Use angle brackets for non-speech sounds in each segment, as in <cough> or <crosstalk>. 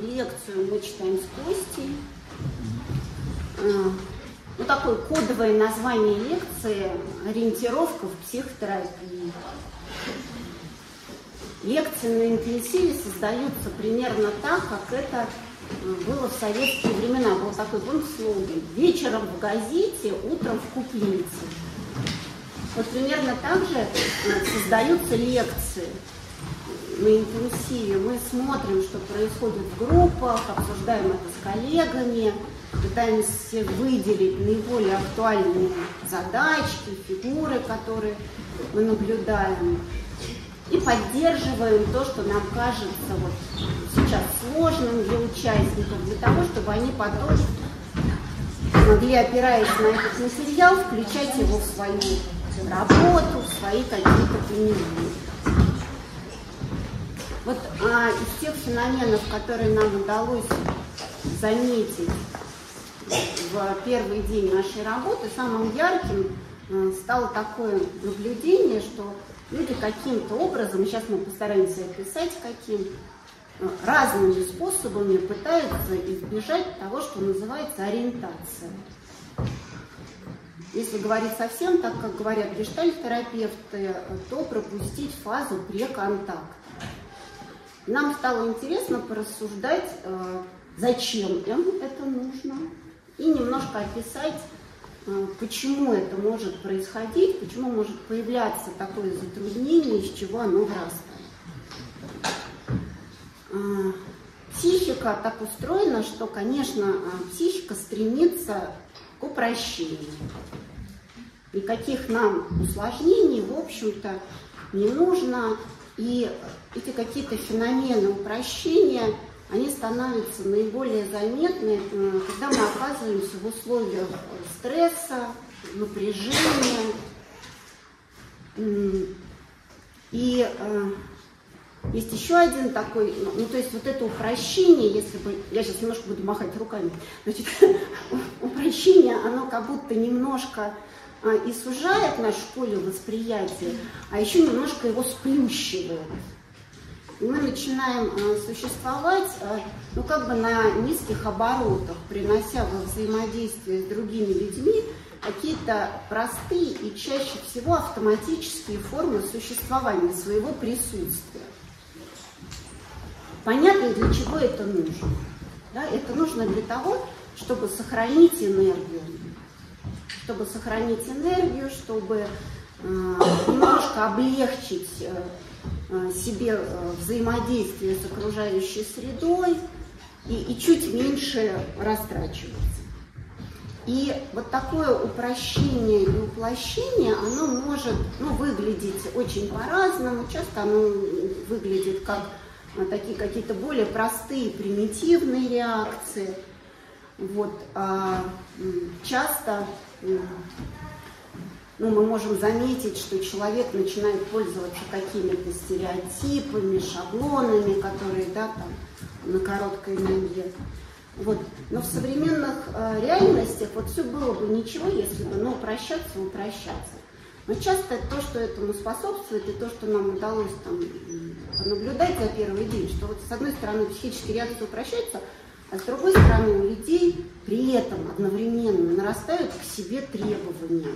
лекцию мы читаем с Костей. А, ну, такое кодовое название лекции «Ориентировка в психотерапии». Лекции на интенсиве создаются примерно так, как это э, было в советские времена. Был такой, помните, слоган «Вечером в газете, утром в куплете». Вот примерно так же э, создаются лекции на интенсиве. Мы смотрим, что происходит в группах, обсуждаем это с коллегами, пытаемся выделить наиболее актуальные задачки, фигуры, которые мы наблюдаем и поддерживаем то, что нам кажется вот сейчас сложным для участников, для того, чтобы они потом могли, опираясь на этот материал, включать его в свою работу, в свои какие-то применения. Вот а, из тех феноменов, которые нам удалось заметить в первый день нашей работы, самым ярким э, стало такое наблюдение, что люди каким-то образом, сейчас мы постараемся описать каким, разными способами пытаются избежать того, что называется ориентация. Если говорить совсем так, как говорят гештальт-терапевты, то пропустить фазу преконтакта. Нам стало интересно порассуждать, э, зачем им это нужно, и немножко описать а, почему это может происходить, почему может появляться такое затруднение, из чего оно вырастает. А, психика так устроена, что, конечно, психика стремится к упрощению. Никаких нам усложнений, в общем-то, не нужно. И эти какие-то феномены упрощения – они становятся наиболее заметны, когда мы оказываемся в условиях стресса, напряжения. И э, есть еще один такой, ну то есть вот это упрощение, если бы, я сейчас немножко буду махать руками, значит, <laughs> упрощение, оно как будто немножко и сужает наше поле восприятия, а еще немножко его сплющивает мы начинаем э, существовать э, ну, как бы на низких оборотах, принося во взаимодействие с другими людьми какие-то простые и чаще всего автоматические формы существования, своего присутствия. Понятно, для чего это нужно. Да? Это нужно для того, чтобы сохранить энергию. Чтобы сохранить энергию, чтобы э, немножко облегчить э, Э, себе взаимодействие с окружающей средой и, и чуть меньше растрачиваться. И вот такое упрощение и уплощение, оно может ну, выглядеть очень по-разному. Часто оно выглядит как такие какие-то более простые, примитивные реакции. Вот, а часто ну, мы можем заметить, что человек начинает пользоваться какими-то стереотипами, шаблонами, которые, да, там, на короткой ноге. Вот. Но в современных э, реальностях вот все было бы ничего, если бы, ну, упрощаться, упрощаться. Но часто то, что этому способствует, и то, что нам удалось там наблюдать за первый день, что вот с одной стороны психические реакции упрощаются, а с другой стороны у людей при этом одновременно нарастают к себе требования.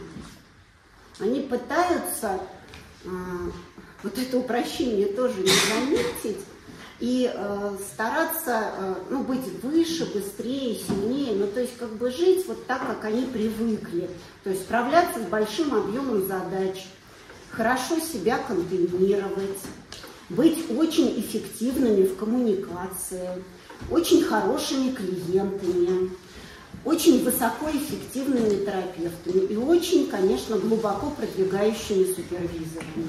Они пытаются э, вот это упрощение тоже не заметить и э, стараться э, ну, быть выше, быстрее, сильнее, ну то есть как бы жить вот так, как они привыкли, то есть справляться с большим объемом задач, хорошо себя контейнировать, быть очень эффективными в коммуникации, очень хорошими клиентами, очень высокоэффективными терапевтами и очень, конечно, глубоко продвигающими супервизорами.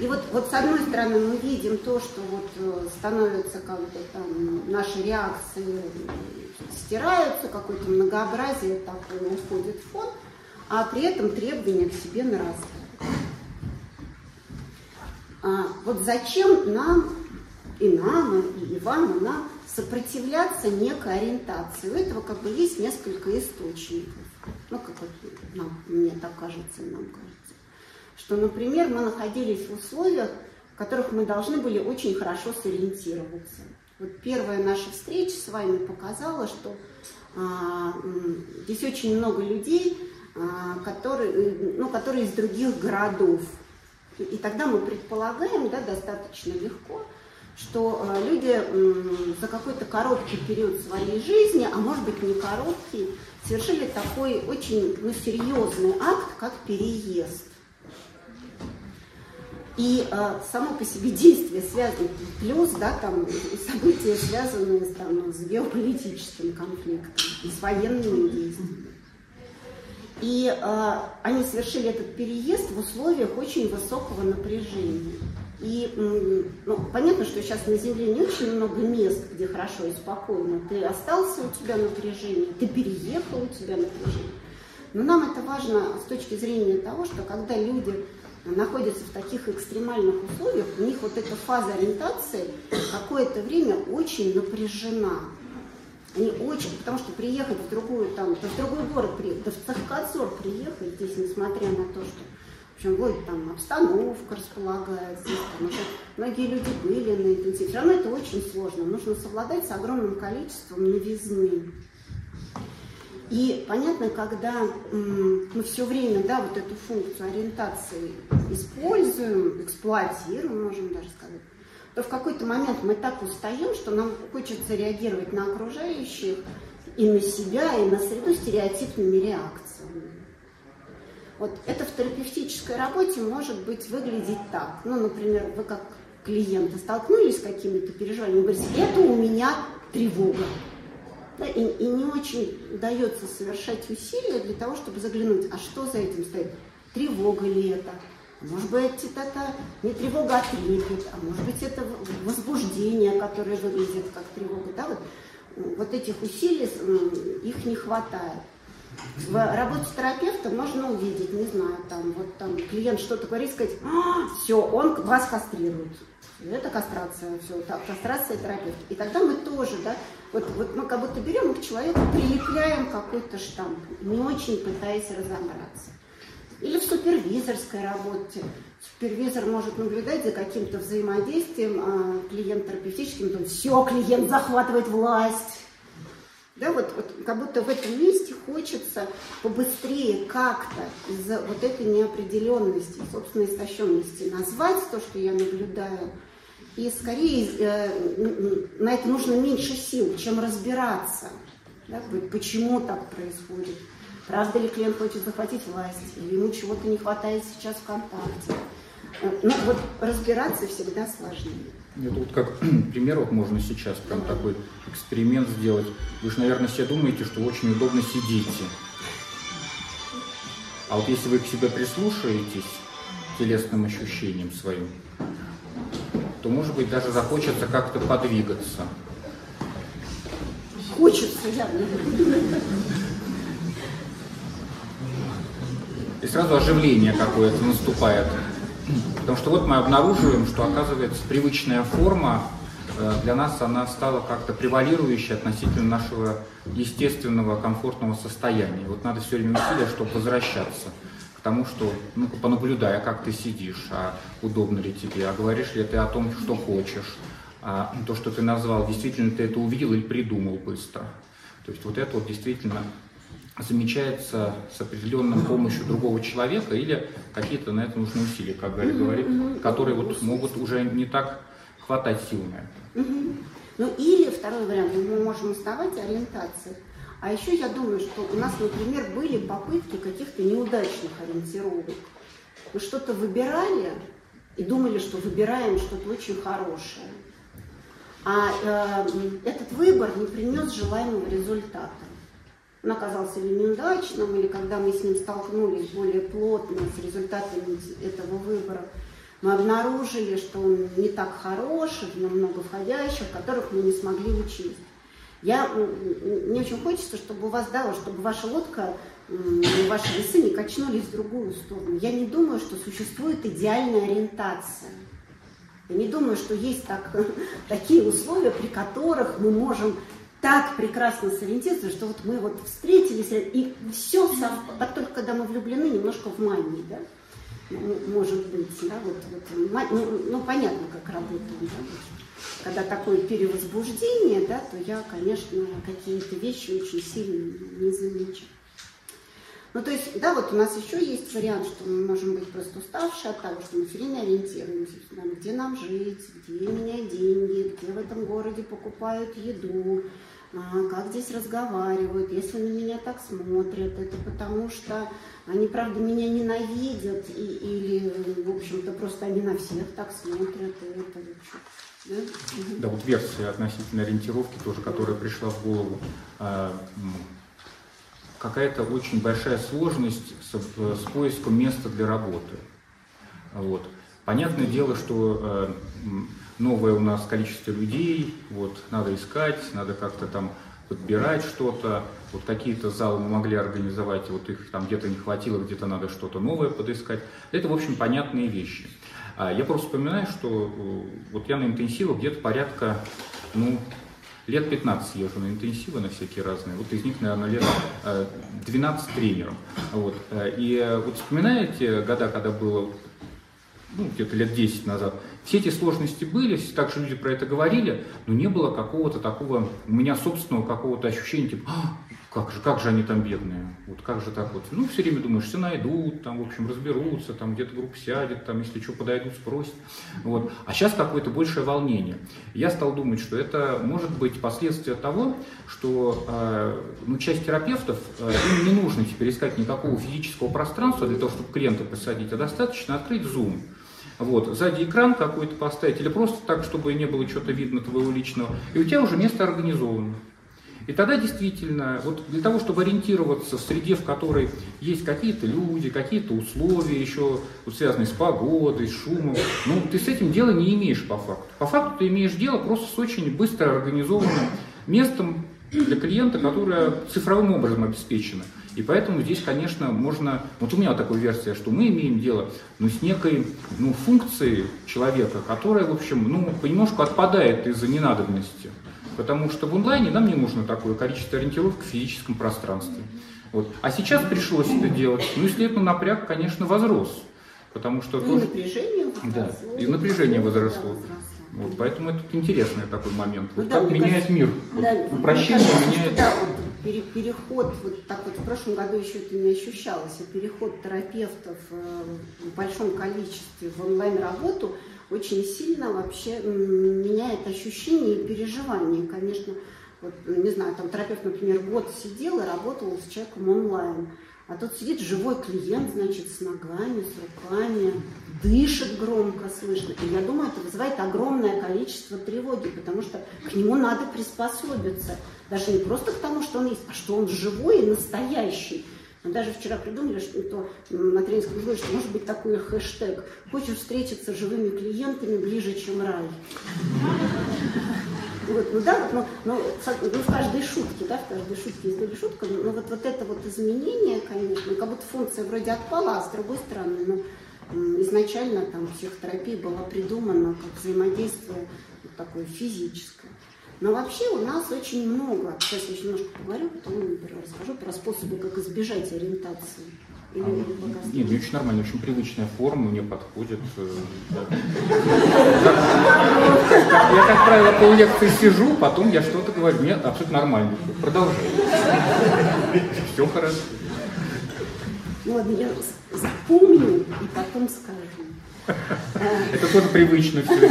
И вот, вот с одной стороны мы видим то, что вот э, становится как бы там наши реакции стираются, какое-то многообразие такое уходит в фон, а при этом требования к себе нарастают. А вот зачем нам, и нам, и вам, и нам сопротивляться некой ориентации. У этого как бы есть несколько источников. Ну, как вот нам, мне так кажется, нам кажется. Что, например, мы находились в условиях, в которых мы должны были очень хорошо сориентироваться. Вот первая наша встреча с вами показала, что а, здесь очень много людей, а, которые, ну, которые из других городов. И тогда мы предполагаем, да, достаточно легко, что а, люди за какой-то короткий период своей жизни, а может быть не короткий, совершили такой очень ну, серьезный акт, как переезд. И э, само по себе действие связано, плюс, да, там, события, связанные там, с геополитическим конфликтом с военными действиями. И э, они совершили этот переезд в условиях очень высокого напряжения. И ну, понятно, что сейчас на Земле не очень много мест, где хорошо и спокойно. Ты остался, у тебя напряжение, ты переехал, у тебя напряжение. Но нам это важно с точки зрения того, что когда люди находятся в таких экстремальных условиях, у них вот эта фаза ориентации какое-то время очень напряжена. Они очень, потому что приехать в другую, там, в другой город да в Цахкацор приехать здесь, несмотря на то, что в общем, вот там обстановка располагает, там уже многие люди были на интенсиве. Все равно это очень сложно. Нужно совладать с огромным количеством новизны. И понятно, когда мы все время да, вот эту функцию ориентации используем, эксплуатируем, можем даже сказать, то в какой-то момент мы так устаем, что нам хочется реагировать на окружающих и на себя, и на среду стереотипными реакциями. Вот это в терапевтической работе может быть выглядеть так. Ну, например, вы как клиенты столкнулись с какими-то переживаниями, говорите, это у меня тревога. Да, и, и не очень удается совершать усилия для того, чтобы заглянуть, а что за этим стоит? Тревога ли это? Может быть, это не тревога, а трепет, а может быть, это возбуждение, которое выглядит как тревога. Да? Вот, вот этих усилий их не хватает. В работе терапевта можно увидеть, не знаю, там, вот там клиент что-то говорит, сказать, а, все, он вас кастрирует. Это кастрация, все, так, кастрация терапевта. И тогда мы тоже, да, вот, вот мы как будто берем к человеку прилепляем какой-то штамп, не очень пытаясь разобраться. Или в супервизорской работе. Супервизор может наблюдать за каким-то взаимодействием а, клиент терапевтическим, то все, клиент захватывает власть. Да, вот, вот как будто в этом месте хочется побыстрее как-то из-за вот этой неопределенности, собственной истощенности назвать то, что я наблюдаю, и скорее э, на это нужно меньше сил, чем разбираться, да, почему так происходит. Правда ли клиент хочет захватить власть, или ему чего-то не хватает сейчас в контакте. Э, ну вот разбираться всегда сложнее. Это вот как <clears throat> пример вот можно сейчас прям такой эксперимент сделать. Вы же, наверное, все думаете, что очень удобно сидите. А вот если вы к себе прислушаетесь, телесным ощущениям своим, то, может быть, даже захочется как-то подвигаться. Хочется, явно. И сразу оживление какое-то наступает. Потому что вот мы обнаруживаем, что, оказывается, привычная форма э, для нас она стала как-то превалирующей относительно нашего естественного комфортного состояния. Вот надо все время усилия, чтобы возвращаться тому, что, ну, понаблюдая, как ты сидишь, а удобно ли тебе, а говоришь ли ты о том, что хочешь, а то, что ты назвал, действительно ты это увидел или придумал быстро. То есть вот это вот действительно замечается с определенной помощью другого человека или какие-то на это нужны усилия, как Гарри говорит, которые вот могут уже не так хватать сил на это. Ну или второй вариант, мы можем оставать ориентацией а еще я думаю, что у нас, например, были попытки каких-то неудачных ориентировок. Мы что-то выбирали и думали, что выбираем что-то очень хорошее. А э, этот выбор не принес желаемого результата. Он оказался или неудачным, или когда мы с ним столкнулись более плотно с результатами этого выбора, мы обнаружили, что он не так хорош, в нем много входящих, которых мы не смогли учесть. Я, мне очень хочется, чтобы у вас, да, чтобы ваша лодка, ваши весы не качнулись в другую сторону. Я не думаю, что существует идеальная ориентация. Я не думаю, что есть так, <laughs> такие условия, при которых мы можем так прекрасно сориентироваться, что вот мы вот встретились, и все совпало, только когда мы влюблены немножко в мании, да? может быть, да, вот, вот ну, ну, понятно, как работает, да, вот. когда такое перевозбуждение, да, то я, конечно, какие-то вещи очень сильно не замечаю. Ну, то есть, да, вот у нас еще есть вариант, что мы можем быть просто уставшие от того, что мы все время ориентируемся, где нам жить, где менять деньги, где в этом городе покупают еду, а, как здесь разговаривают, если на меня так смотрят, это потому что они, правда, меня ненавидят, и, или, в общем-то, просто они на всех так смотрят, и это да? да, вот версия относительно ориентировки тоже, которая пришла в голову. Какая-то очень большая сложность с, с поиском места для работы. Вот. Понятное дело, что э, новое у нас количество людей, вот, надо искать, надо как-то там подбирать что-то. Вот какие-то залы мы могли организовать, вот их там где-то не хватило, где-то надо что-то новое подыскать. Это, в общем, понятные вещи. А я просто вспоминаю, что э, вот я на интенсивах где-то порядка, ну, лет 15 езжу на интенсивы, на всякие разные. Вот из них, наверное, лет 12 э, тренером. Вот. Э, и вот вспоминаете года, когда было ну, где-то лет 10 назад, все эти сложности были, также люди про это говорили, но не было какого-то такого, у меня собственного какого-то ощущения, типа, а, как же, как же они там бедные, вот как же так вот. Ну, все время думаешь, все найдут, там, в общем, разберутся, там где-то группа сядет, там, если что, подойдут, спросят. Вот. А сейчас какое-то большее волнение. Я стал думать, что это может быть последствия того, что э, ну, часть терапевтов, э, им не нужно теперь искать никакого физического пространства для того, чтобы клиента посадить, а достаточно открыть Zoom. Вот, сзади экран какой-то поставить, или просто так, чтобы не было что-то видно твоего личного, и у тебя уже место организовано. И тогда действительно, вот для того, чтобы ориентироваться в среде, в которой есть какие-то люди, какие-то условия еще вот, связанные с погодой, с шумом, ну, ты с этим дела не имеешь по факту. По факту ты имеешь дело просто с очень быстро организованным местом для клиента, которое цифровым образом обеспечено. И поэтому здесь, конечно, можно... Вот у меня такая версия, что мы имеем дело ну, с некой ну, функцией человека, которая, в общем, ну, понемножку отпадает из-за ненадобности. Потому что в онлайне нам не нужно такое количество ориентировок в физическом пространстве. Вот. А сейчас пришлось это делать. Ну и следовательно, напряг, конечно, возрос. Потому что... И тоже... напряжение возросло. Да, и напряжение возросло. Вот, поэтому это интересный такой момент. Вот ну, да, как меняет кажется, мир. Да, вот, упрощение кажется, меняет... Да, вот, переход, вот так вот в прошлом году еще это не ощущалось, а переход терапевтов э, в большом количестве в онлайн-работу – очень сильно вообще меняет ощущение и переживание. Конечно, вот, не знаю, там терапевт, например, год сидел и работал с человеком онлайн. А тут сидит живой клиент, значит, с ногами, с руками, дышит громко слышно. И я думаю, это вызывает огромное количество тревоги, потому что к нему надо приспособиться. Даже не просто к тому, что он есть, а что он живой и настоящий. Мы даже вчера придумали, что то, на тренинговом блоге, что может быть такой хэштег «Хочешь встретиться с живыми клиентами ближе, чем рай». Вот, ну да, но, но, ну, в каждой шутке, да, в каждой шутке есть доля шутка, но вот, вот это вот изменение, конечно, как будто функция вроде отпала, а с другой стороны, ну, изначально там психотерапия была придумана как взаимодействие вот такое физическое. Но вообще у нас очень много, сейчас я еще немножко поговорю, потом например, расскажу про способы, как избежать ориентации. Или а, нет, очень нормально, очень привычная форма, мне подходит. Э, я, как правило, по лекции сижу, потом я что-то говорю. Нет, абсолютно нормально. Продолжай. Все хорошо. Ладно, я запомню и потом скажу. Это тоже привычно все.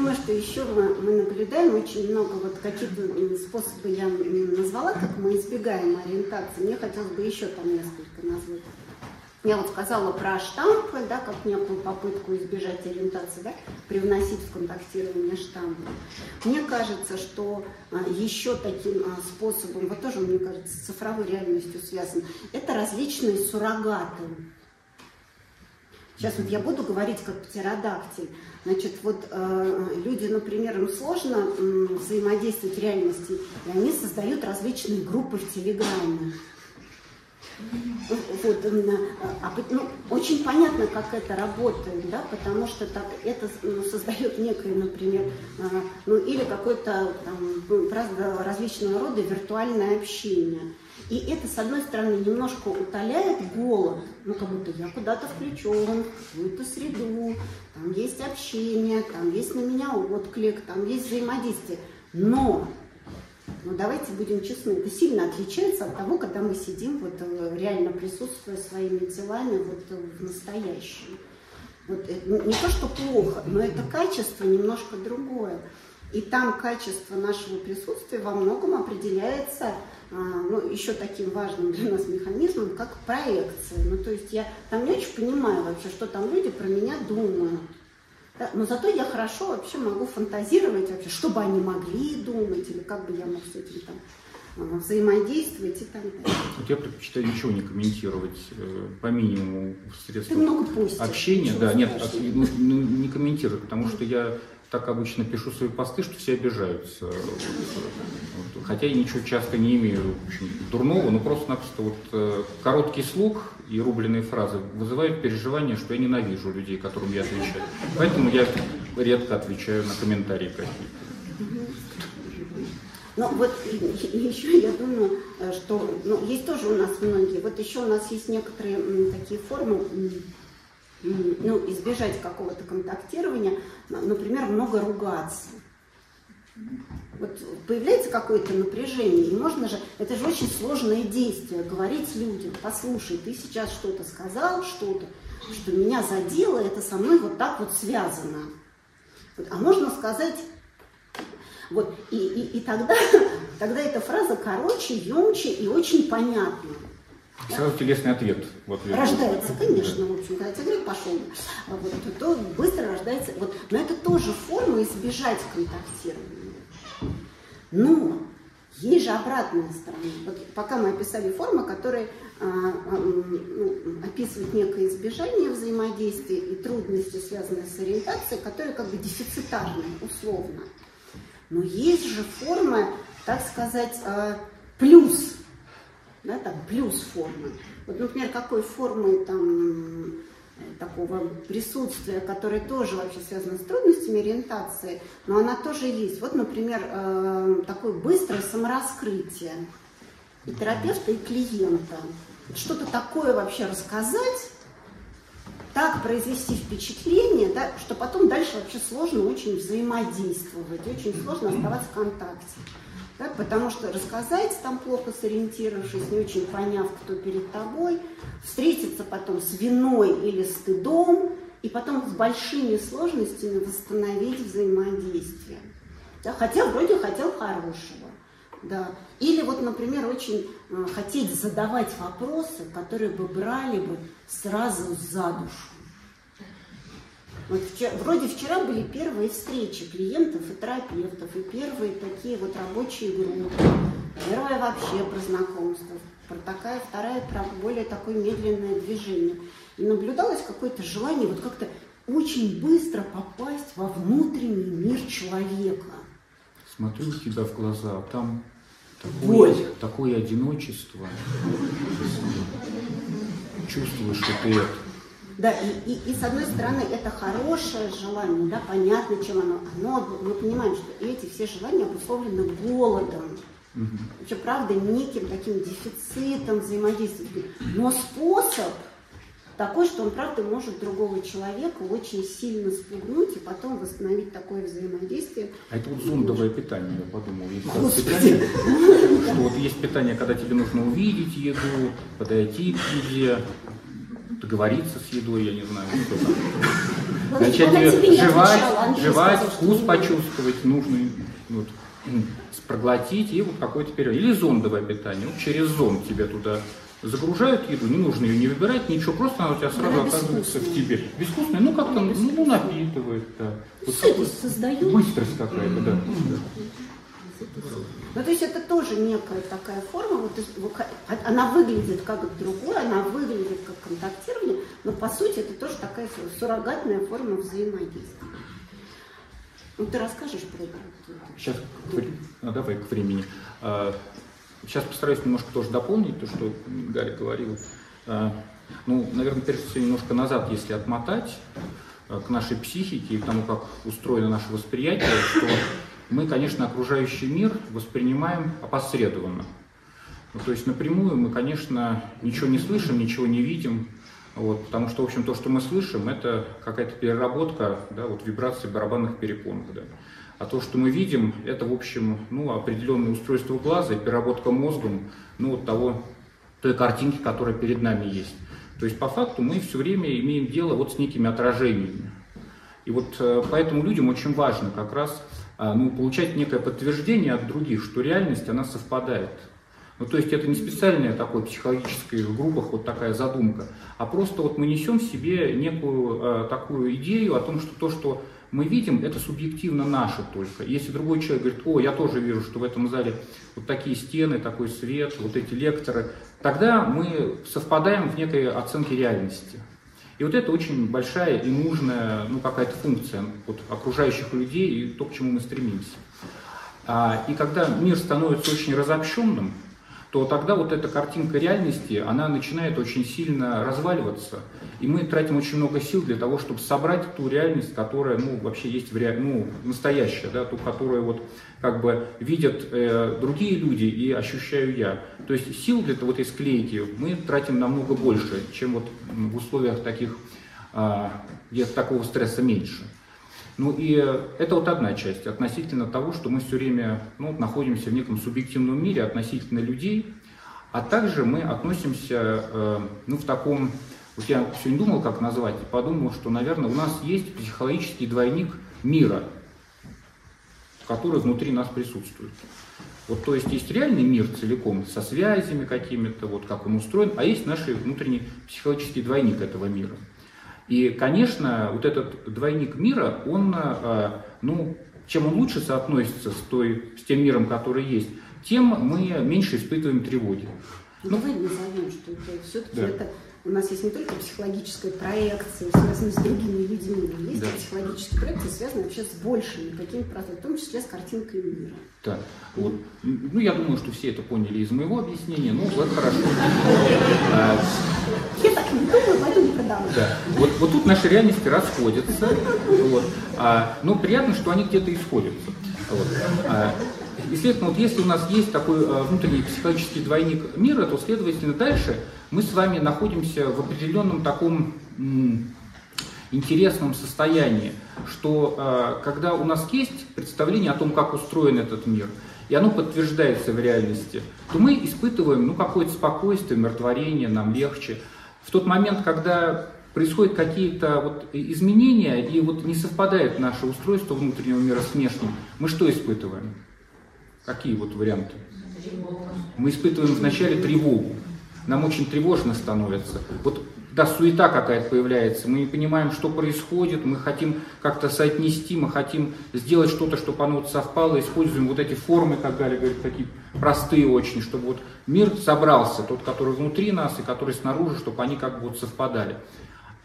Думаю, что еще мы, мы наблюдаем очень много, вот какие-то способы я назвала, как мы избегаем ориентации. Мне хотелось бы еще там несколько назвать. Я вот сказала про штампы, да, как некую попытку избежать ориентации, да, привносить в контактирование штампы. Мне кажется, что а, еще таким а, способом, вот тоже, мне кажется, с цифровой реальностью связано, это различные суррогаты. Сейчас вот я буду говорить как птеродактиль. Значит, вот э, люди, например, им сложно э, взаимодействовать в реальности, и они создают различные группы в Телеграме. Вот, а, ну, очень понятно, как это работает, да, потому что так, это ну, создает некое, например, э, ну, или какое-то там, ну, различного рода виртуальное общение. И это, с одной стороны, немножко утоляет голод, ну, как будто я куда-то включен, в какую-то среду, там есть общение, там есть на меня отклик, там есть взаимодействие. Но, ну, давайте будем честны, это сильно отличается от того, когда мы сидим, вот, э, реально присутствуя своими телами вот, э, в настоящем. Вот, не то, что плохо, но это качество немножко другое. И там качество нашего присутствия во многом определяется а, ну, еще таким важным для нас механизмом, как проекция. Ну, то есть я там не очень понимаю вообще, что там люди про меня думают. Да? Но зато я хорошо вообще могу фантазировать вообще, что бы они могли думать, или как бы я мог с этим там а, взаимодействовать и так далее. Вот я предпочитаю ничего не комментировать э, по минимуму средств общения. Да, нет, ну, ну, не комментировать, потому что я так обычно пишу свои посты, что все обижаются. Вот. Хотя я ничего часто не имею общем, дурного, но просто-напросто вот э, короткий слух и рубленые фразы вызывают переживание, что я ненавижу людей, которым я отвечаю. Поэтому я редко отвечаю на комментарии какие-то. Ну вот еще я думаю, э, что ну, есть тоже у нас многие. Вот еще у нас есть некоторые такие формы ну, избежать какого-то контактирования, например, много ругаться. Вот появляется какое-то напряжение, и можно же, это же очень сложное действие, говорить людям, послушай, ты сейчас что-то сказал, что-то, что меня задело, это со мной вот так вот связано. Вот, а можно сказать, вот, и, и, и тогда, <laughs> тогда эта фраза короче, емче и очень понятна. Сразу телесный ответ. Вот, рождается, конечно, в общем, когда тебе пошел, вот, то быстро рождается. Вот, но это тоже форма избежать контактирования. Но есть же обратная сторона. Вот пока мы описали формы, которые а, а, ну, описывают некое избежание взаимодействия и трудности, связанные с ориентацией, которые как бы дефицитарные, условно. Но есть же формы, так сказать, а, плюс да, там плюс формы. Вот, например, какой формы там такого присутствия, которое тоже вообще связано с трудностями ориентации, но она тоже есть. Вот, например, э, такое быстрое самораскрытие и терапевта, и клиента. Что-то такое вообще рассказать, так произвести впечатление, да, что потом дальше вообще сложно очень взаимодействовать, очень сложно оставаться в контакте. Да, потому что рассказать там плохо сориентировавшись, не очень поняв, кто перед тобой, встретиться потом с виной или стыдом, и потом с большими сложностями восстановить взаимодействие. Да, хотя вроде хотел хорошего. Да. Или вот, например, очень э, хотеть задавать вопросы, которые бы брали бы сразу за душу. Вот вчера, вроде вчера были первые встречи клиентов и терапевтов, и первые такие вот рабочие группы. Первая вообще про знакомство, про такая, вторая про более такое медленное движение. И наблюдалось какое-то желание вот как-то очень быстро попасть во внутренний мир человека. Смотрю у тебя в глаза, а там такое, такое одиночество. Чувствуешь, что ты это да, и, и, и с одной стороны, это хорошее желание, да, понятно, чем оно. оно. Мы понимаем, что эти все желания обусловлены голодом. Угу. Вообще, правда, неким таким дефицитом взаимодействия. Но способ такой, что он, правда, может другого человека очень сильно спугнуть и потом восстановить такое взаимодействие. А это вот зондовое питание, я подумал. Есть питание, что вот есть питание, когда тебе нужно увидеть еду, подойти к еде, договориться с едой, я не знаю, что там. Начать жевать, жевать, вкус почувствовать нужный, вот, проглотить и вот какой-то период. Или зондовое питание. Вот через зонд тебе туда загружают еду, не нужно ее не выбирать, ничего, просто она у тебя сразу да, оказывается в тебе. Безвкусная, ну как-то ну, напитывает, да. Вот создает. Быстрость какая-то, да. Ну, то есть это тоже некая такая форма, вот, она выглядит как другое, она выглядит как контактирование, но по сути это тоже такая суррогатная форма взаимодействия. Ну, ты расскажешь про это? Сейчас, ну, давай к времени. А, сейчас постараюсь немножко тоже дополнить то, что Гарри говорил. А, ну, наверное, прежде всего немножко назад, если отмотать а, к нашей психике и к тому, как устроено наше восприятие, что мы, конечно, окружающий мир воспринимаем опосредованно. Ну, то есть напрямую мы, конечно, ничего не слышим, ничего не видим, вот, потому что, в общем, то, что мы слышим, это какая-то переработка да, вот, вибраций барабанных перепонок. Да. А то, что мы видим, это, в общем, ну, определенное устройство глаза и переработка мозгом ну, вот того, той картинки, которая перед нами есть. То есть, по факту, мы все время имеем дело вот с некими отражениями. И вот э, поэтому людям очень важно как раз ну, получать некое подтверждение от других, что реальность, она совпадает. Ну, то есть это не специальная такой психологической в группах вот такая задумка, а просто вот мы несем в себе некую э, такую идею о том, что то, что мы видим, это субъективно наше только. Если другой человек говорит, о, я тоже вижу, что в этом зале вот такие стены, такой свет, вот эти лекторы, тогда мы совпадаем в некой оценке реальности. И вот это очень большая и нужная ну, какая-то функция вот, окружающих людей и то, к чему мы стремимся. А, и когда мир становится очень разобщенным, то тогда вот эта картинка реальности, она начинает очень сильно разваливаться, и мы тратим очень много сил для того, чтобы собрать ту реальность, которая, ну, вообще есть в ре... ну, настоящая, да, ту, которую вот как бы видят э, другие люди и ощущаю я. То есть сил для вот этой склейки мы тратим намного больше, чем вот в условиях таких, э, где такого стресса меньше. Ну и это вот одна часть относительно того, что мы все время ну, находимся в неком субъективном мире относительно людей, а также мы относимся э, ну, в таком, вот я сегодня думал, как назвать, и подумал, что, наверное, у нас есть психологический двойник мира, который внутри нас присутствует. Вот, то есть есть реальный мир целиком, со связями какими-то, вот как он устроен, а есть наш внутренний психологический двойник этого мира – и, конечно, вот этот двойник мира, он, э, ну, чем он лучше соотносится с, той, с тем миром, который есть, тем мы меньше испытываем тревоги. Ну, давай назовем, что это все-таки да. это у нас есть не только психологическая проекция, связанная с другими людьми, но есть да. психологические проекции, связанные вообще с большими какими-то процессами, в том числе с картинкой мира. Да. Вот. Ну, я думаю, что все это поняли из моего объяснения, ну, вот хорошо. Думаю, поэтому не продам. Да. Вот, вот тут наши реальности расходятся. Вот. А, но приятно, что они где-то исходятся. Вот. А, и, следовательно, вот если у нас есть такой а, внутренний психологический двойник мира, то, следовательно, дальше мы с вами находимся в определенном таком интересном состоянии, что э, когда у нас есть представление о том, как устроен этот мир, и оно подтверждается в реальности, то мы испытываем ну, какое-то спокойствие, умиротворение, нам легче. В тот момент, когда происходят какие-то вот изменения, и вот не совпадает наше устройство внутреннего мира с внешним, мы что испытываем? Какие вот варианты? Мы испытываем вначале тревогу нам очень тревожно становится. Вот да, суета какая-то появляется, мы не понимаем, что происходит, мы хотим как-то соотнести, мы хотим сделать что-то, чтобы оно вот совпало, используем вот эти формы, как Галя говорит, такие простые очень, чтобы вот мир собрался, тот, который внутри нас и который снаружи, чтобы они как бы вот совпадали.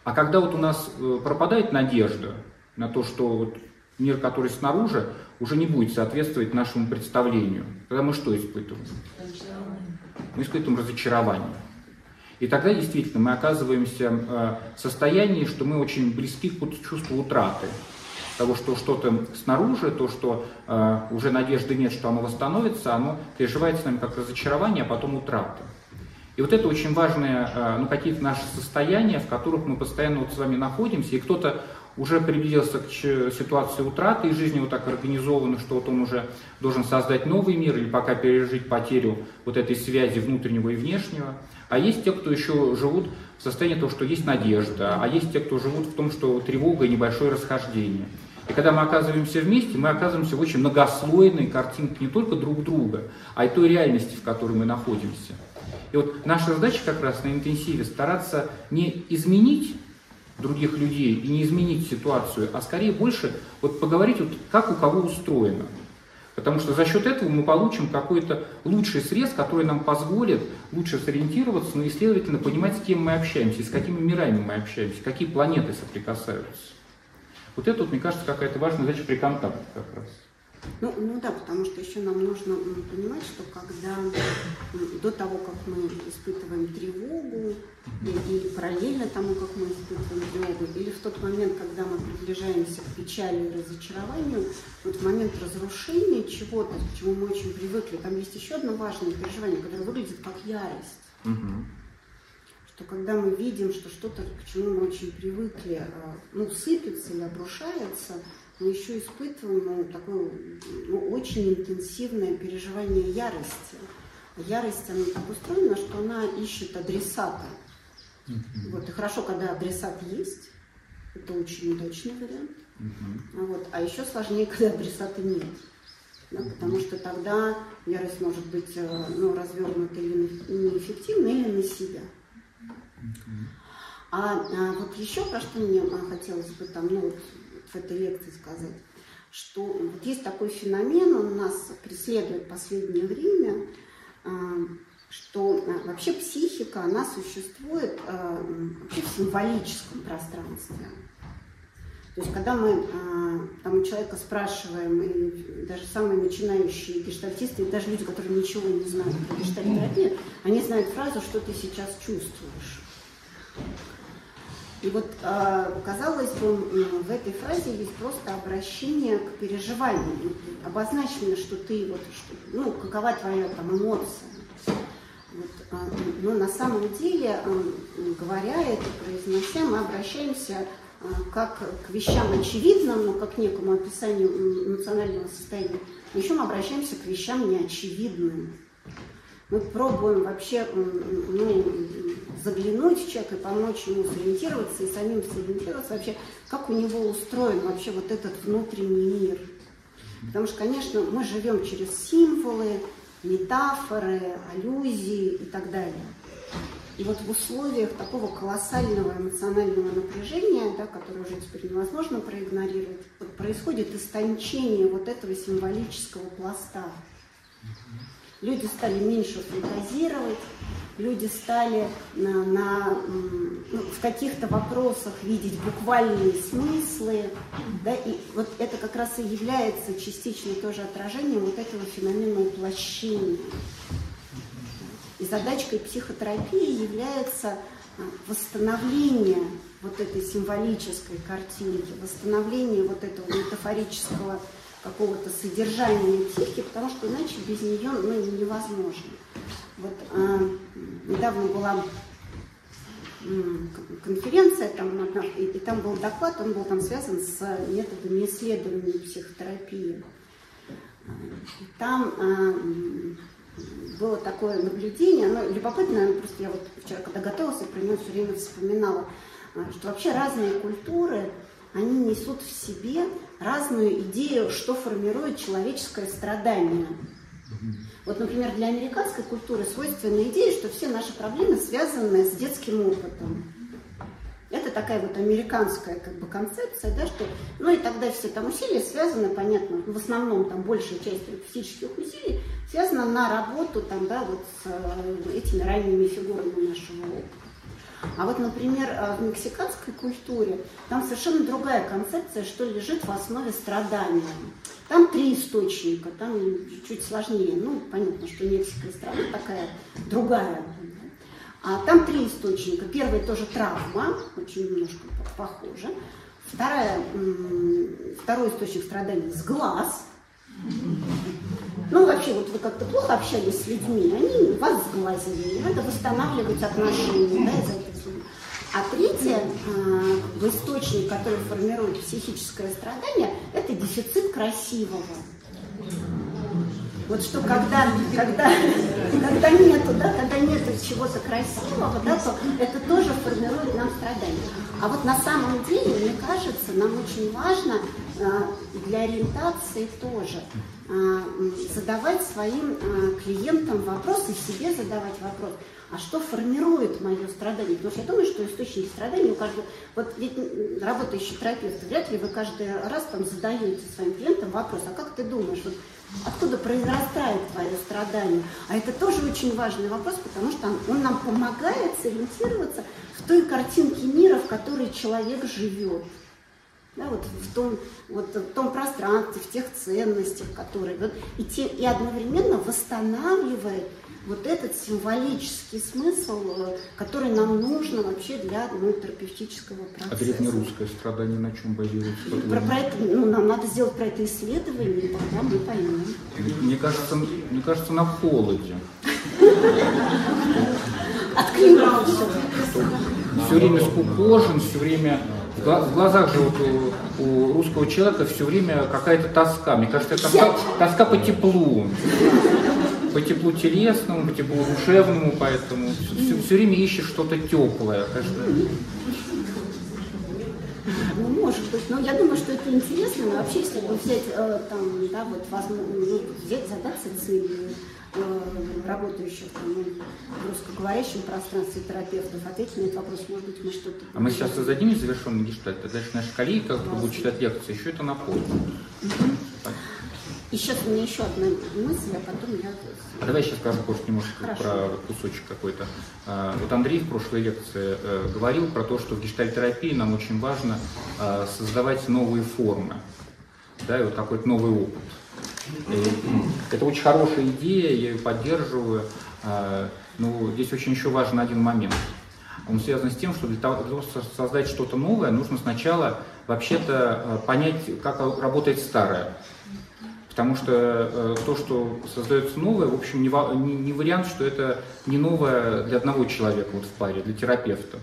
А когда вот у нас э, пропадает надежда на то, что вот мир, который снаружи, уже не будет соответствовать нашему представлению, тогда мы что испытываем? мы испытываем разочарование. И тогда действительно мы оказываемся э, в состоянии, что мы очень близки к чувству утраты. Того, что что-то снаружи, то, что э, уже надежды нет, что оно восстановится, оно переживается нами как разочарование, а потом утрата. И вот это очень важные, э, ну, какие-то наши состояния, в которых мы постоянно вот с вами находимся, и кто-то уже приблизился к ситуации утраты, и жизнь его так организована, что вот он уже должен создать новый мир или пока пережить потерю вот этой связи внутреннего и внешнего. А есть те, кто еще живут в состоянии того, что есть надежда, а есть те, кто живут в том, что тревога и небольшое расхождение. И когда мы оказываемся вместе, мы оказываемся в очень многослойной картинке не только друг друга, а и той реальности, в которой мы находимся. И вот наша задача как раз на интенсиве стараться не изменить других людей и не изменить ситуацию, а скорее больше вот поговорить, вот как у кого устроено. Потому что за счет этого мы получим какой-то лучший срез, который нам позволит лучше сориентироваться, но ну и, следовательно, понимать, с кем мы общаемся, с какими мирами мы общаемся, какие планеты соприкасаются. Вот это, вот, мне кажется, какая-то важная задача при контакте как раз. Ну, ну да, потому что еще нам нужно понимать, что когда до того, как мы испытываем тревогу, или параллельно тому, как мы испытываем тревогу, или в тот момент, когда мы приближаемся к печали и разочарованию, вот в момент разрушения чего-то, к чему мы очень привыкли, там есть еще одно важное переживание, которое выглядит как ярость. Угу. Что когда мы видим, что что-то, к чему мы очень привыкли, а, ну, сыпется или обрушается, мы еще испытываем ну, такое ну, очень интенсивное переживание ярости. Ярость, она так устроена, что она ищет адресата. Mm-hmm. Вот, и хорошо, когда адресат есть, это очень удачный вариант. Mm-hmm. Вот, а еще сложнее, <laughs> когда адресата нет. Да, потому что тогда ярость может быть э, ну, развернута или неэффективно, или на себя. Mm-hmm. А, а вот еще про что мне а, хотелось бы там, ну, в этой лекции сказать, что есть такой феномен, он нас преследует в последнее время, а, что а, вообще психика, она существует а, вообще в символическом пространстве. То есть, когда мы там, у человека спрашиваем, и даже самые начинающие гештальтисты, и даже люди, которые ничего не знают про гештальтерапию, они знают фразу, что ты сейчас чувствуешь. И вот, а, казалось бы, в этой фразе есть просто обращение к переживанию. Обозначено, что ты, вот, что, ну, какова твоя там эмоция. Вот, а, но на самом деле, а, говоря это, произнося, мы обращаемся как к вещам очевидным, но как к некому описанию эмоционального состояния. Еще мы обращаемся к вещам неочевидным. Мы пробуем вообще ну, заглянуть в человека и помочь ему сориентироваться и самим сориентироваться вообще, как у него устроен вообще вот этот внутренний мир. Потому что, конечно, мы живем через символы, метафоры, аллюзии и так далее. И вот в условиях такого колоссального эмоционального напряжения, да, которое уже теперь невозможно проигнорировать, вот происходит истончение вот этого символического пласта. Люди стали меньше фантазировать, люди стали на, на, ну, в каких-то вопросах видеть буквальные смыслы, да, и вот это как раз и является частично тоже отражением вот этого феномена уплощения. И задачкой психотерапии является а, восстановление вот этой символической картинки, восстановление вот этого метафорического какого-то содержания психики, потому что иначе без нее ну, невозможно. Вот э, недавно была конференция, там, и, и там был доклад, он был там связан с методами исследования психотерапии. Там э, было такое наблюдение, оно любопытно, просто я вот вчера, когда готовилась, про него все время вспоминала, что вообще разные культуры, они несут в себе разную идею, что формирует человеческое страдание. Вот, например, для американской культуры свойственна идея, что все наши проблемы связаны с детским опытом. Это такая вот американская как бы концепция, да, что, ну и тогда все там усилия связаны, понятно, в основном там большая часть терапевтических усилий связана на работу там, да, вот с э, этими ранними фигурами нашего опыта. А вот, например, э, в мексиканской культуре там совершенно другая концепция, что лежит в основе страдания. Там три источника, там чуть сложнее. Ну, понятно, что Мексика страна такая другая. А там три источника. Первый тоже травма, очень немножко похоже. Вторая, второй источник страданий с глаз. Ну, вообще, вот вы как-то плохо общались с людьми, они вас сглазили, надо восстанавливать отношения, да, из этого а третье, э, источник, который формирует психическое страдание, это дефицит красивого. Вот что когда, когда, когда нету, да, когда нету чего-то красивого, да, то это тоже формирует нам страдания. А вот на самом деле, мне кажется, нам очень важно а, для ориентации тоже а, задавать своим клиентам вопрос и себе задавать вопрос а что формирует мое страдание? Потому что я думаю, что источник страдания у каждого... Вот ведь работающий терапевт, вряд ли вы каждый раз там задаете своим клиентам вопрос, а как ты думаешь, вот откуда произрастает твое страдание? А это тоже очень важный вопрос, потому что он, он нам помогает сориентироваться в той картинке мира, в которой человек живет. да, вот в том, вот в том пространстве, в тех ценностях, которые вот, и, те, и одновременно восстанавливает вот этот символический смысл, э, который нам нужно вообще для ну, терапевтического процесса. А древнерусское страдание на чем базируется? Про, про это, ну, нам надо сделать про это исследование, и тогда мы поймем. Мне кажется, мне кажется, на холоде. От климата все время скукожен, все время в глазах же вот у, у русского человека все время какая-то тоска. Мне кажется, тоска, тоска по теплу. По теплу телесному, по теплу душевному, поэтому все, все время ищешь что-то теплое. Конечно. Ну, может быть, но я думаю, что это интересно, но вообще, если бы взять, э, там, да, вот, возможно, ну, взять, задаться целью, Э, работающих там, ну, в русскоговорящем пространстве терапевтов ответить на этот вопрос, может быть, мы что-то... А мы сейчас создадим незавершенный гештальт, а дальше наши коллеги, как будут читать лекции, еще это напомним. И сейчас у меня еще одна мысль, а потом я... А давай я сейчас скажу просто немножко Хорошо. про кусочек какой-то. А, вот Андрей в прошлой лекции э, говорил про то, что в гештальтерапии нам очень важно а, создавать новые формы, да, и вот какой-то новый опыт. Это очень хорошая идея, я ее поддерживаю. А, но здесь очень еще важен один момент. Он связан с тем, что для того, чтобы создать что-то новое, нужно сначала вообще-то а, понять, как работает старое. Потому что э, то, что создается новое, в общем, не, не вариант, что это не новое для одного человека вот в паре, для терапевта.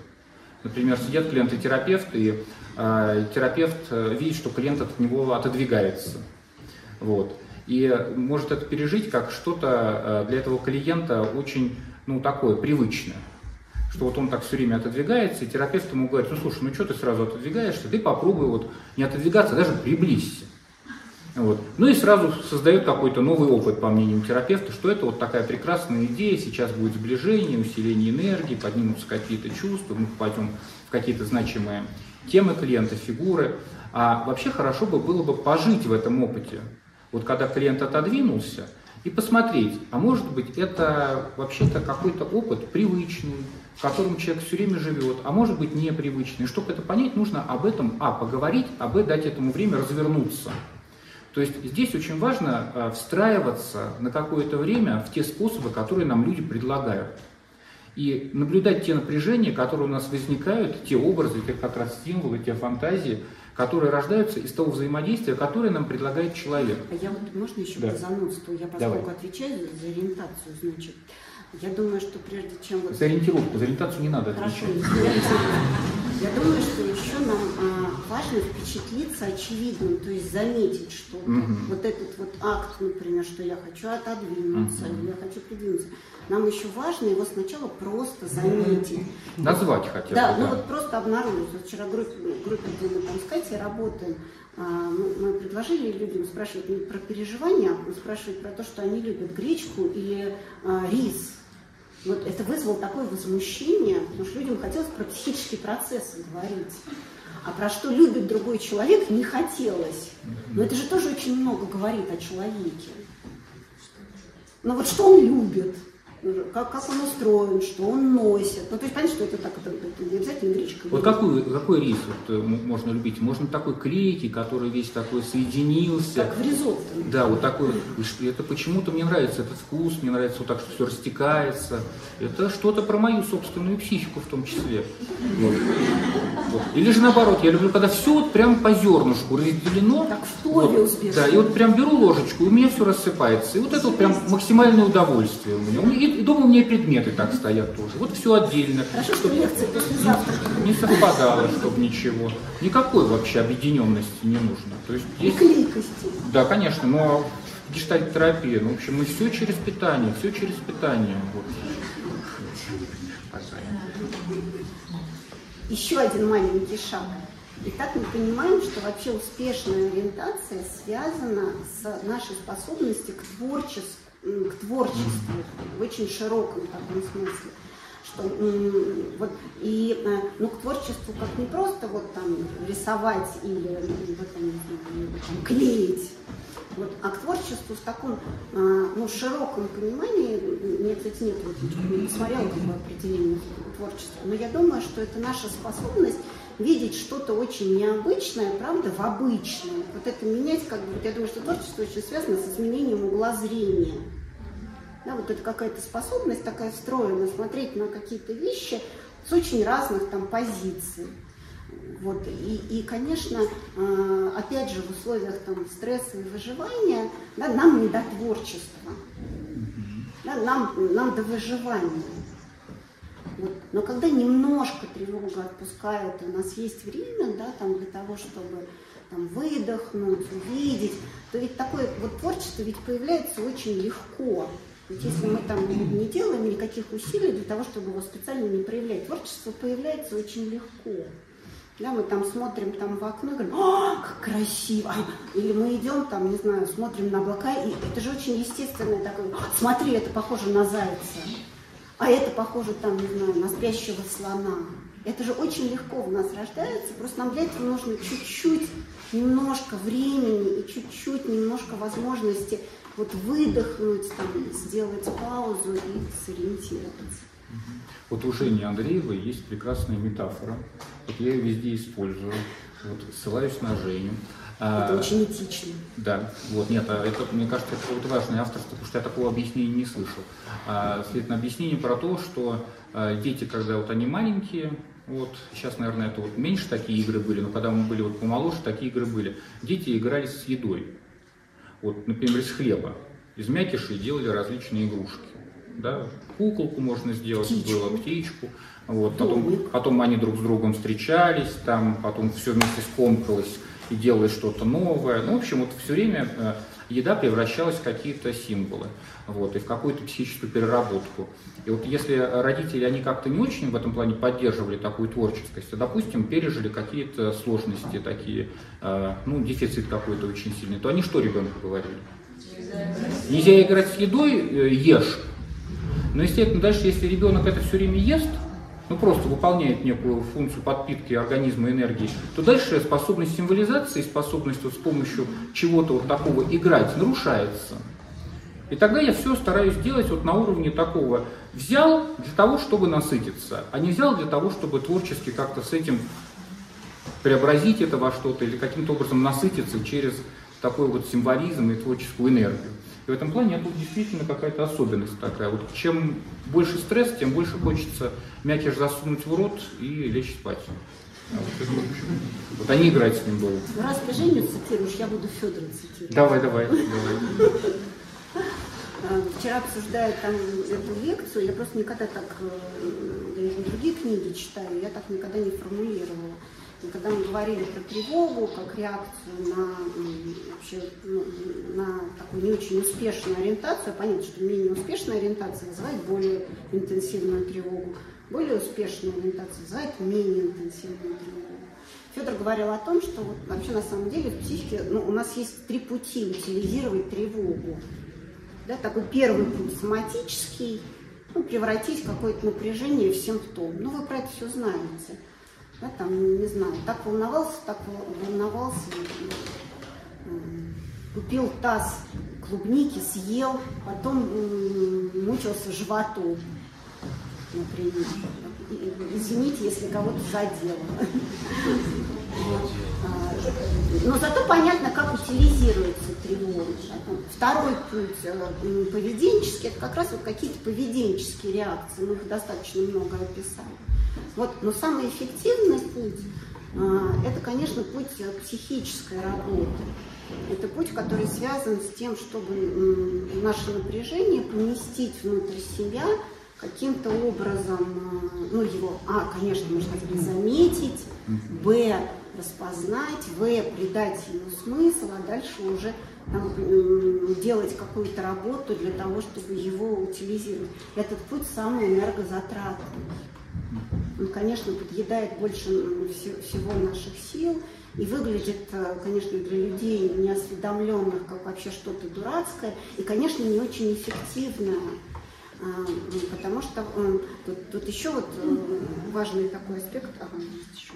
Например, сидят клиент и терапевт, и э, терапевт э, видит, что клиент от него отодвигается. Вот и может это пережить как что-то э, для этого клиента очень, ну, такое привычное. Что вот он так все время отодвигается, и терапевт ему говорит, ну, слушай, ну, что ты сразу отодвигаешься, ты попробуй вот не отодвигаться, а даже приблизься. Вот. Ну и сразу создает какой-то новый опыт, по мнению терапевта, что это вот такая прекрасная идея, сейчас будет сближение, усиление энергии, поднимутся какие-то чувства, мы попадем в какие-то значимые темы клиента, фигуры. А вообще хорошо бы было бы пожить в этом опыте, вот когда клиент отодвинулся, и посмотреть, а может быть это вообще-то какой-то опыт привычный, в котором человек все время живет, а может быть непривычный. Чтобы это понять, нужно об этом, а, поговорить, а, б, дать этому время развернуться. То есть здесь очень важно а, встраиваться на какое-то время в те способы, которые нам люди предлагают. И наблюдать те напряжения, которые у нас возникают, те образы, те как раз символы, те фантазии, которые рождаются из того взаимодействия, которое нам предлагает человек. А я вот, можно еще да. по занудству? Я поскольку Давай. отвечаю за ориентацию, значит, я думаю, что прежде чем... Вот... За ориентировку, за ориентацию не надо Хорошо, отвечать. Я думаю, что еще нам а, важно впечатлиться очевидным, то есть заметить что-то. Угу. Вот этот вот акт, например, что я хочу отодвинуться, угу. или я хочу придвинуться. Нам еще важно его сначала просто заметить. Назвать хотя бы. Да, ну вот просто обнаружить. Вот вчера группе, группе, где мы там с Катей работаем, а, мы предложили людям спрашивать не про переживания, а спрашивать про то, что они любят гречку или а, рис. Вот это вызвало такое возмущение, потому что людям хотелось про психические процессы говорить. А про что любит другой человек не хотелось. Но это же тоже очень много говорит о человеке. Но вот что он любит? Как, как он устроен, что он носит. Ну, то есть, понятно, что это так, это, это не обязательно гречка. Вот какой, какой рис вот, э, можно любить? Можно такой клейкий, который весь такой соединился. Как в ризотто. Да, вот такой. Это почему-то мне нравится этот вкус, мне нравится вот так, что все растекается. Это что-то про мою собственную психику в том числе. Вот. Вот. Или же наоборот, я люблю, когда все вот прям по зернышку разделено. Так в вот, успешно. Да, и вот прям беру ложечку, и у меня все рассыпается. И вот это вот прям максимальное удовольствие у меня. И, и дома у меня предметы так стоят тоже. Вот все отдельно. Хорошо, что лекция послезавтра. Не совпадало, чтобы ничего. Никакой вообще объединенности не нужно. То есть, есть... И клейкости. Да, конечно, но гештальт-терапия, ну, в общем, мы все через питание, все через питание. Вот. Еще один маленький шаг. Итак, мы понимаем, что вообще успешная ориентация связана с нашей способностью к творчеству, к творчеству в очень широком таком смысле. Что, вот, и э, ну, к творчеству как не просто вот там рисовать или вот, там, там, клеить, вот, а к творчеству в таком э, ну, широком понимании, мне, кстати, нет, вот, не смотрела как бы определение творчества, но я думаю, что это наша способность видеть что-то очень необычное, правда, в обычном. Вот это менять, как бы, я думаю, что творчество очень связано с изменением угла зрения. Да, вот это какая-то способность такая встроена, смотреть на какие-то вещи с очень разных там позиций. Вот. И, и, конечно, э, опять же, в условиях там, стресса и выживания да, нам не до творчества, да, нам, нам до выживания. Вот. Но когда немножко тревога отпускает, у нас есть время да, там, для того, чтобы там, выдохнуть, увидеть, то ведь такое вот творчество ведь появляется очень легко. Ведь если мы там не делаем никаких усилий для того, чтобы его специально не проявлять, творчество появляется очень легко. Да, мы там смотрим там в окно и говорим, о, как красиво. Или мы идем там, не знаю, смотрим на облака, и это же очень естественное такое, смотри, это похоже на зайца а это похоже там, не знаю, на спящего слона. Это же очень легко в нас рождается, просто нам для этого нужно чуть-чуть, немножко времени и чуть-чуть, немножко возможности вот выдохнуть, там, сделать паузу и сориентироваться. Вот у Жени Андреевой есть прекрасная метафора. Вот я ее везде использую. Вот ссылаюсь на Женю. Это а, очень этично. Да, вот, нет, а это, мне кажется, это вот важное авторство, потому что я такого объяснения не слышал. А, следовательно, объяснение про то, что а, дети, когда вот они маленькие, вот, сейчас, наверное, это вот меньше такие игры были, но когда мы были вот помоложе, такие игры были. Дети играли с едой. Вот, например, из хлеба. Из мякишей делали различные игрушки. Да? Куколку можно сделать, птичку. было птичку. Вот, потом, потом они друг с другом встречались, там, потом все вместе скомкалось и делали что-то новое. Ну, в общем, вот все время э, еда превращалась в какие-то символы, вот, и в какую-то психическую переработку. И вот если родители, они как-то не очень в этом плане поддерживали такую творческость, то, допустим, пережили какие-то сложности такие, э, ну, дефицит какой-то очень сильный, то они что ребенку говорили? Нельзя играть с едой, э, ешь. Но, естественно, дальше, если ребенок это все время ест, ну просто выполняет некую функцию подпитки организма энергии, то дальше способность символизации, способность вот с помощью чего-то вот такого играть нарушается. И тогда я все стараюсь делать вот на уровне такого. Взял для того, чтобы насытиться, а не взял для того, чтобы творчески как-то с этим преобразить это во что-то или каким-то образом насытиться через такой вот символизм и творческую энергию. И в этом плане это действительно какая-то особенность такая. Вот чем больше стресс, тем больше хочется мякиш засунуть в рот и лечь спать. А вот, вот они играть с ним было. Ну, раз ты Женю цитируешь, я буду Федора цитировать. Давай, давай, давай. <laughs> А, вчера обсуждая там эту лекцию, я просто никогда так, э, я другие книги читаю, я так никогда не формулировала. Когда мы говорили про тревогу как реакцию на, вообще, ну, на такую не очень успешную ориентацию, понятно, что менее успешная ориентация вызывает более интенсивную тревогу, более успешная ориентация вызывает менее интенсивную тревогу. Федор говорил о том, что вот вообще на самом деле в психике ну, у нас есть три пути утилизировать тревогу. Да, такой первый путь соматический, ну, превратить какое-то напряжение в симптом. Ну, вы про это все знаете да, там, не знаю, так волновался, так волновался, купил таз клубники, съел, потом мучился животом, например. Извините, если кого-то задело. А, но зато понятно, как утилизируется тревога. Второй путь э, поведенческий, это как раз вот какие-то поведенческие реакции. Мы их достаточно много описали. Вот, но самый эффективный путь а, – это, конечно, путь психической работы. Это путь, который связан с тем, чтобы наше напряжение поместить внутрь себя каким-то образом, а, ну, его, а, конечно, можно сказать, заметить, б, распознать, в, придать ему смысл, а дальше уже там, делать какую-то работу для того, чтобы его утилизировать. Этот путь самый энергозатратный он, конечно, подъедает больше всего наших сил и выглядит, э, конечно, для людей неосведомленных, как вообще что-то дурацкое, и, конечно, не очень эффективное. А, потому что э, тут, тут еще вот э, важный такой аспект, ага, еще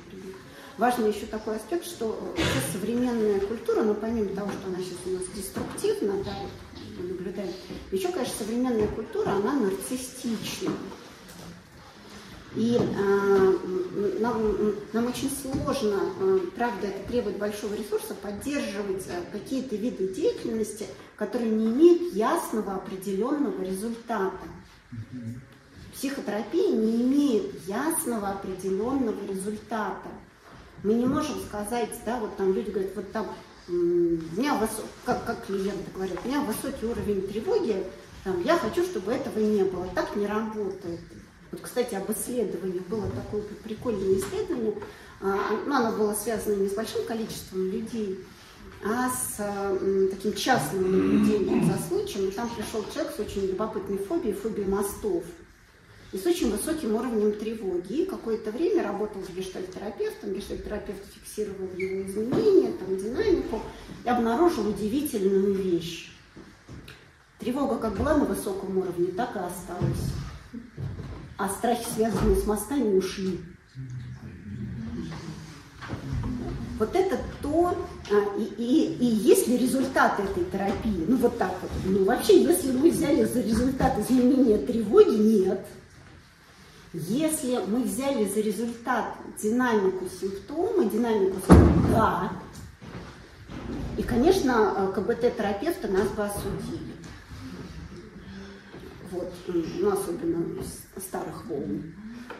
важный еще такой аспект, что сейчас современная культура, ну помимо того, что она сейчас у нас деструктивна, да, вот мы еще, конечно, современная культура, она нарциссична. И э, нам, нам очень сложно, э, правда, это требует большого ресурса, поддерживать э, какие-то виды деятельности, которые не имеют ясного определенного результата. Психотерапия не имеет ясного определенного результата. Мы не можем сказать, да, вот там люди говорят, вот там у меня высок, как, как клиенты говорят, у меня высокий уровень тревоги, там, я хочу, чтобы этого не было. Так не работает. Вот, кстати, об исследовании. Было такое прикольное исследование. А, ну, оно было связано не с большим количеством людей, а с таким частным наблюдением за случаем. И там пришел человек с очень любопытной фобией, фобией мостов. И с очень высоким уровнем тревоги. И какое-то время работал с гештальтерапевтом. Гештальтерапевт фиксировал его изменения, там, динамику и обнаружил удивительную вещь. Тревога как была на высоком уровне, так и осталась а страхи, связанные с мостами, ушли. Вот это то, а, и, и, и есть ли результат этой терапии? Ну вот так вот. Ну вообще, если мы взяли за результат изменения тревоги, нет. Если мы взяли за результат динамику симптома, динамику симптома, да. И, конечно, а, КБТ-терапевты нас бы осудили вот, ну, особенно старых волн.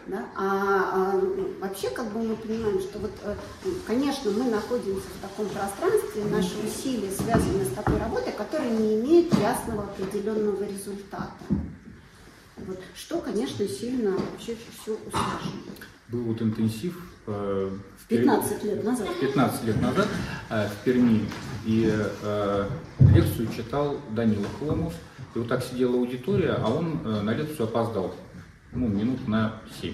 Да? А, а вообще, как бы мы понимаем, что вот, э, конечно, мы находимся в таком пространстве, наши усилия связаны с такой работой, которая не имеет ясного определенного результата. Вот, что, конечно, сильно вообще все усложняет. Был вот интенсив э, 15 лет назад. 15 лет назад э, в Перми. И э, лекцию читал Данила Холомов. И вот так сидела аудитория, а он э, на лекцию опоздал, ну, минут на 7.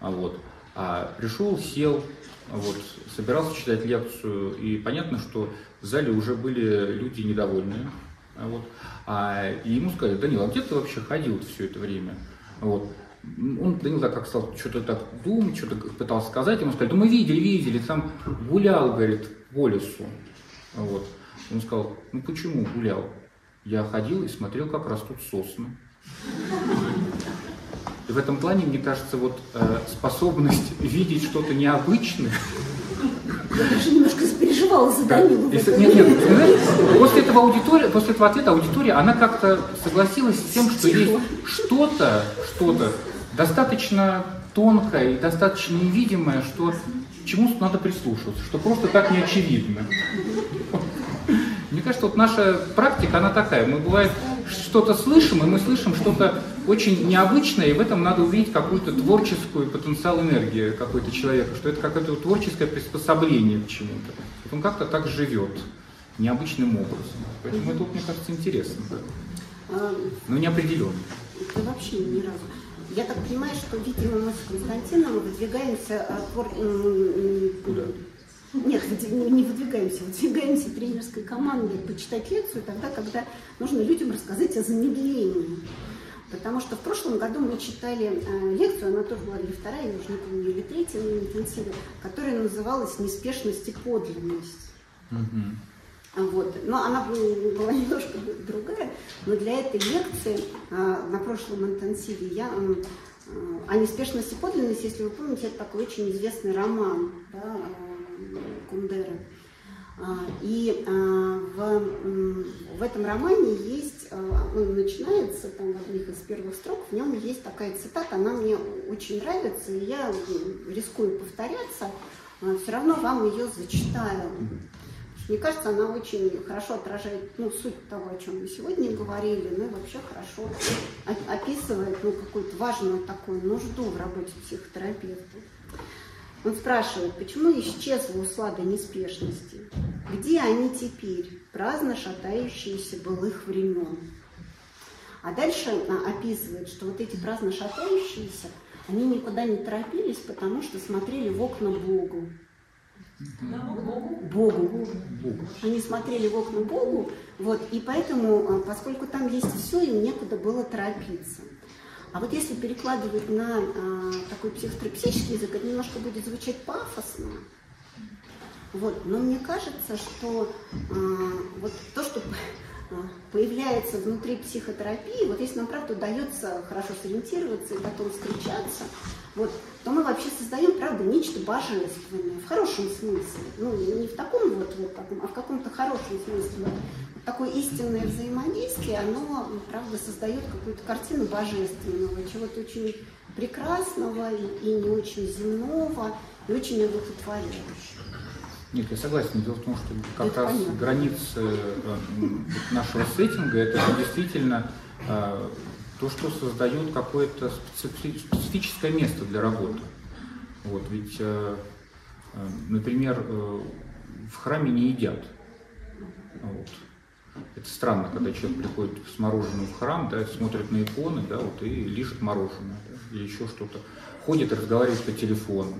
А вот. А пришел, сел, вот, собирался читать лекцию, и понятно, что в зале уже были люди недовольные. А вот. А, и ему сказали, Данил, а где ты вообще ходил все это время? Вот. Он, Данил так как стал что-то так думать, что-то пытался сказать, ему сказали, да мы видели, видели, там гулял, говорит, по лесу. Вот. Он сказал, ну почему гулял? Я ходил и смотрел, как растут сосны. И в этом плане, мне кажется, вот э, способность видеть что-то необычное. Я даже немножко переживала за Данилу. Нет, нет, знаешь, после этого аудитория, после этого ответа аудитория, она как-то согласилась с тем, что есть что-то, что-то достаточно тонкое и достаточно невидимое, что чему надо прислушиваться, что просто так не очевидно. Мне кажется, вот наша практика, она такая. Мы бывает что-то слышим, и мы слышим что-то очень необычное, и в этом надо увидеть какую-то творческую потенциал энергии какой-то человека, что это какое-то творческое приспособление к чему-то. Вот он как-то так живет необычным образом. Поэтому это, мне кажется, интересно. Да. А, Но неопределенно. Это вообще ни разу. Я так понимаю, что, видимо, мы с Константином выдвигаемся от твор... Куда? Нет, не выдвигаемся, выдвигаемся тренерской командой почитать лекцию тогда, когда нужно людям рассказать о замедлении. Потому что в прошлом году мы читали э, лекцию, она тоже была или вторая, я уже не помню, или третья на интенсиве, которая называлась «Неспешность и подлинность». Угу. Вот. Но она была немножко другая, но для этой лекции э, на прошлом интенсиве я э, о неспешности и подлинности, если вы помните, это такой очень известный роман, да, Кундеры. А, и а, в, в этом романе есть, а, он начинается там в одних из первых строк, в нем есть такая цитата, она мне очень нравится, и я рискую повторяться, все равно вам ее зачитаю. Мне кажется, она очень хорошо отражает ну, суть того, о чем мы сегодня говорили, ну и вообще хорошо описывает ну, какую-то важную такую нужду в работе психотерапевта. Он спрашивает, почему исчезла услада неспешности? Где они теперь, праздно шатающиеся былых времен? А дальше описывает, что вот эти праздно шатающиеся, они никуда не торопились, потому что смотрели в окна Богу. Богу. Богу. Они смотрели в окна Богу, вот, и поэтому, а, поскольку там есть все, им некуда было торопиться. А вот если перекладывать на а, такой психотерапевтический язык, это немножко будет звучать пафосно. Вот. Но мне кажется, что а, вот то, что появляется внутри психотерапии, вот если нам правда удается хорошо сориентироваться и потом встречаться, вот, то мы вообще создаем, правда, нечто божественное, в хорошем смысле. Ну, не в таком вот, вот а в каком-то хорошем смысле. Такое истинное взаимодействие, оно, правда, создает какую-то картину божественного, чего-то очень прекрасного и, и не очень земного, и очень одухотворяющего. Нет, я согласен. Дело в том, что как это раз понятно. границы э, нашего сеттинга это действительно э, то, что создает какое-то специфическое место для работы. Вот, ведь, э, например, в храме не едят. Вот. Это странно, когда человек приходит с мороженым в храм, да, смотрит на иконы, да, вот, и лежит мороженое, да, или еще что-то. Ходит и разговаривает по телефону.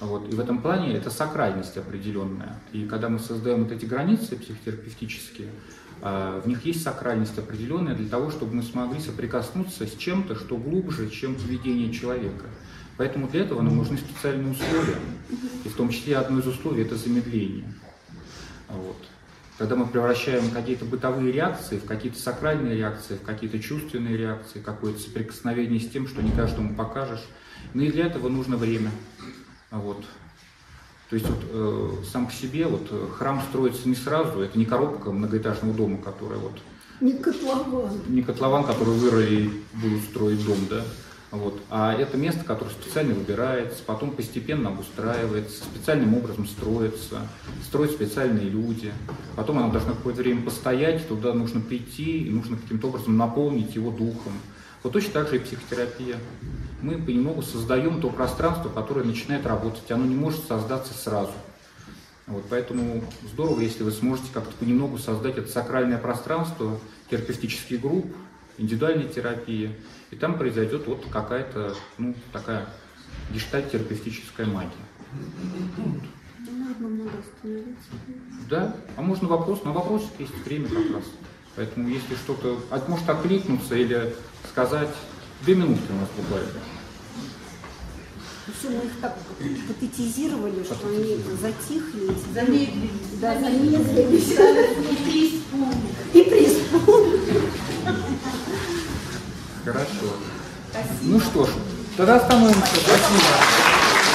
Вот. И в этом плане это сакральность определенная. И когда мы создаем вот эти границы психотерапевтические, а, в них есть сакральность определенная для того, чтобы мы смогли соприкоснуться с чем-то, что глубже, чем поведение человека. Поэтому для этого нам нужны специальные условия. И в том числе одно из условий – это замедление. Вот. Когда мы превращаем какие-то бытовые реакции в какие-то сакральные реакции, в какие-то чувственные реакции, какое-то соприкосновение с тем, что не каждому покажешь. Но и для этого нужно время. Вот. То есть вот, э, сам по себе вот, э, храм строится не сразу, это не коробка многоэтажного дома, которая вот... Не котлован. Не котлован, который вырыли и будут строить дом, да. Вот. А это место, которое специально выбирается, потом постепенно обустраивается, специальным образом строится, строят специальные люди. Потом оно должно какое-то время постоять, туда нужно прийти, и нужно каким-то образом наполнить его духом. Вот точно так же и психотерапия. Мы понемногу создаем то пространство, которое начинает работать. Оно не может создаться сразу. Вот, поэтому здорово, если вы сможете как-то понемногу создать это сакральное пространство терапевтических групп, индивидуальной терапии, и там произойдет вот какая-то, ну, такая гештальт-терапевтическая магия. Да, а можно вопрос, на вопрос есть время как раз. Поэтому если что-то может откликнуться или сказать, две минутки у нас буквально. Все, мы их так патетизировали, что они затихли. Замедлились. Да, замедлились. И преисполнили. Хорошо. Спасибо. Ну что ж, тогда остановимся. Спасибо. Спасибо.